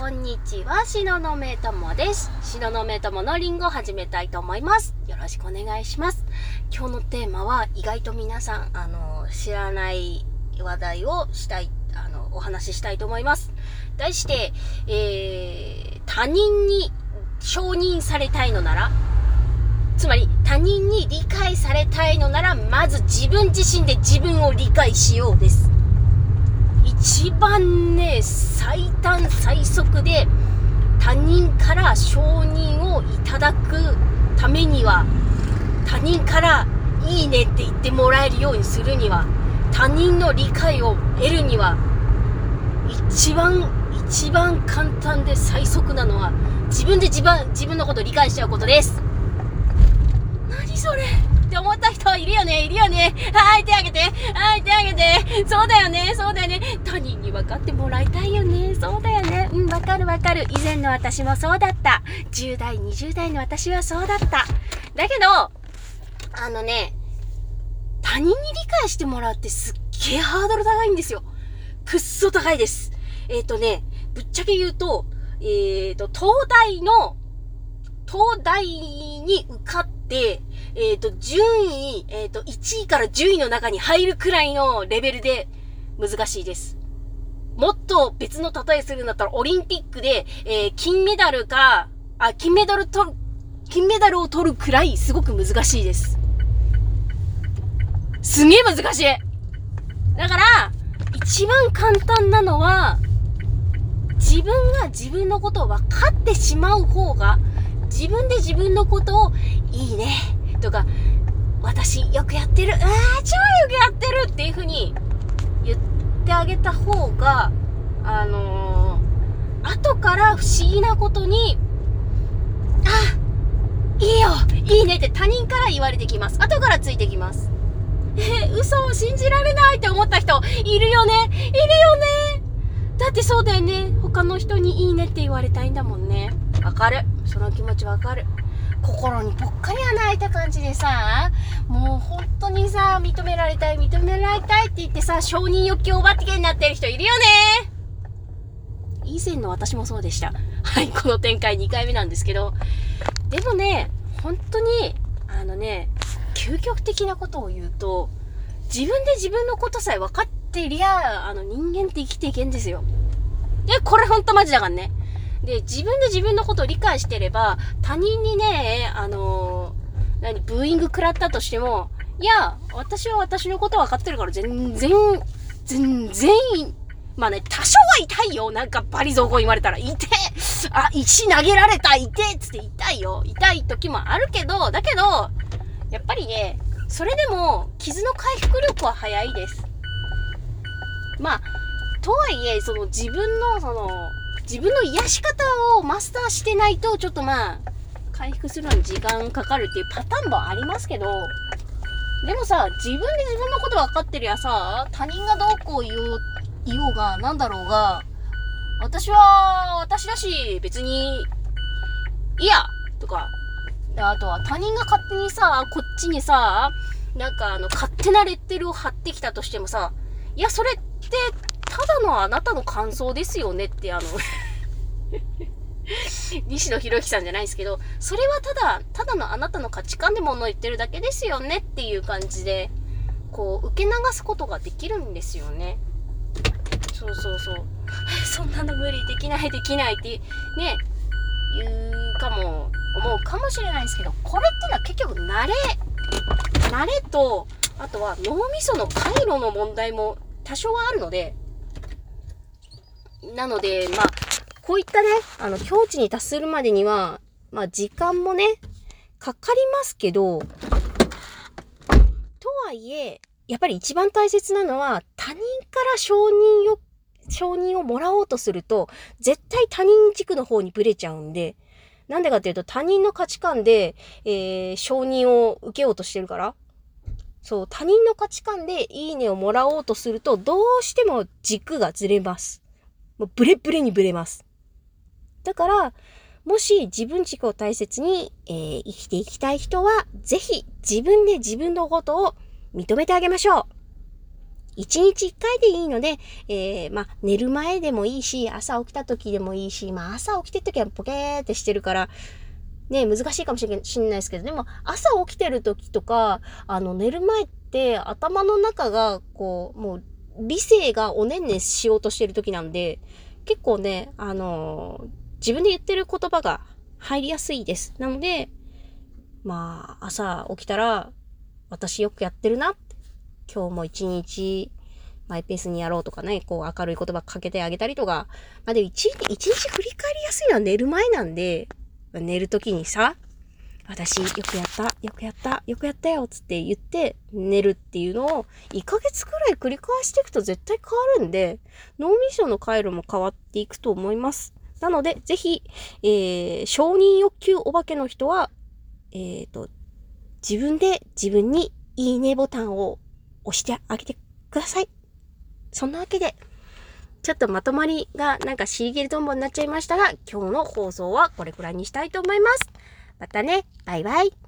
こんにちは、しののめともです。しののめとものりんごを始めたいと思います。よろしくお願いします。今日のテーマは意外と皆さん、あの、知らない話題をしたい、あの、お話ししたいと思います。題して、えー、他人に承認されたいのなら、つまり他人に理解されたいのなら、まず自分自身で自分を理解しようです。一番ね、最短最速で他人から承認をいただくためには、他人からいいねって言ってもらえるようにするには、他人の理解を得るには、一番、一番簡単で最速なのは、自分で自分、自分のことを理解しちゃうことです。何それって思った人いるよねいるよねはい、手あげてはい、手あげてそうだよねそうだよね他人に分かってもらいたいよねそうだよねうん、わかるわかる。以前の私もそうだった。10代、20代の私はそうだった。だけど、あのね、他人に理解してもらうってすっげえハードル高いんですよ。くっそ高いです。えっ、ー、とね、ぶっちゃけ言うと、えっ、ー、と、東大の、東大に受かって、えっ、ー、と、順位、えっ、と、1位から10位の中に入るくらいのレベルで難しいです。もっと別の例えするんだったら、オリンピックで、えー、金メダルか、あ、金メダル取る、金メダルを取るくらいすごく難しいです。すげえ難しいだから、一番簡単なのは、自分が自分のことを分かってしまう方が、自分で自分のことを、いいね、とか、私よくやってる、ああ、超よくやってるっていう風に言ってあげた方が、あのー、後から不思議なことに、あ、いいよ、いいねって他人から言われてきます。後からついてきます。え嘘を信じられないって思った人、いるよねいるよねだってそうだよね。他の人にいいねって言われたいんだもんね。わかる。その気持ちわかる。心にぽっかり穴開いた感じでさ、もう本当にさ、認められたい、認められたいって言ってさ、承認欲求おばってけになってる人いるよね以前の私もそうでした。はい、この展開2回目なんですけど。でもね、本当に、あのね、究極的なことを言うと、自分で自分のことさえ分かってりゃ、あの人間って生きていけんですよ。え、これほんとマジだからね。で、自分で自分のことを理解してれば、他人にね、あのー、何、ブーイング食らったとしても、いや、私は私のこと分かってるから全然、全然、まあね、多少は痛いよ。なんかバリ雑言言われたら、痛てあ、石投げられた痛てつって痛いよ。痛い時もあるけど、だけど、やっぱりね、それでも、傷の回復力は早いです。まあ、とはいえ、その自分の、その、自分の癒し方をマスターしてないと、ちょっとまあ、回復するのに時間かかるっていうパターンもありますけど、でもさ、自分で自分のこと分かってりゃさ、他人がどうこう言おう、言おうが、なんだろうが、私は、私だし、別に、いやとか、あとは他人が勝手にさ、こっちにさ、なんかあの、勝手なレッテルを貼ってきたとしてもさ、いや、それって、ただのあなたの感想ですよねって、あの 西野博之さんじゃないですけど、それはただ、ただのあなたの価値観で物を言ってるだけですよねっていう感じで、こう、受け流すことができるんですよね。そうそうそう。そんなの無理、できない、できないって、ね、言うかも、思うかもしれないですけど、これってのは結局慣れ、慣れと、あとは脳みその回路の問題も多少はあるので、なので、まあ、こういったね、あの、境地に達するまでには、まあ、時間もね、かかりますけど、とはいえ、やっぱり一番大切なのは、他人から承認を、承認をもらおうとすると、絶対他人軸の方にブレちゃうんで、なんでかっていうと、他人の価値観で、えー、承認を受けようとしてるから。そう、他人の価値観でいいねをもらおうとすると、どうしても軸がずれます。もうブレブレにブレます。だから、もし自分軸を大切に、えー、生きていきたい人は、ぜひ自分で自分のことを認めてあげましょう。1日1回でいいので、えー、まあ、寝る前でもいいし、朝起きた時でもいいし、まあ、朝起きてる時はポケーってしてるから、ね、難しいかもしれないですけど、でも、朝起きてる時とか、あの、寝る前って頭の中が、こう、もう、理性がおねんねんしようとしてる時なんで、結構ね、あの、自分で言ってる言葉が入りやすいです。なので、まあ、朝起きたら、私よくやってるな。今日も一日、マイペースにやろうとかね、こう明るい言葉かけてあげたりとか。まあでも一日、一日振り返りやすいのは寝る前なんで、寝る時にさ、私よくやった、よくやった、よくやったよ、つって言って寝るっていうのを1ヶ月くらい繰り返していくと絶対変わるんで、脳みその回路も変わっていくと思います。なので、ぜひ、えー、承認欲求お化けの人は、えっ、ー、と、自分で自分にいいねボタンを押してあげてください。そんなわけで、ちょっとまとまりがなんかシーゲルトンボになっちゃいましたが、今日の放送はこれくらいにしたいと思います。またね、バイバイ。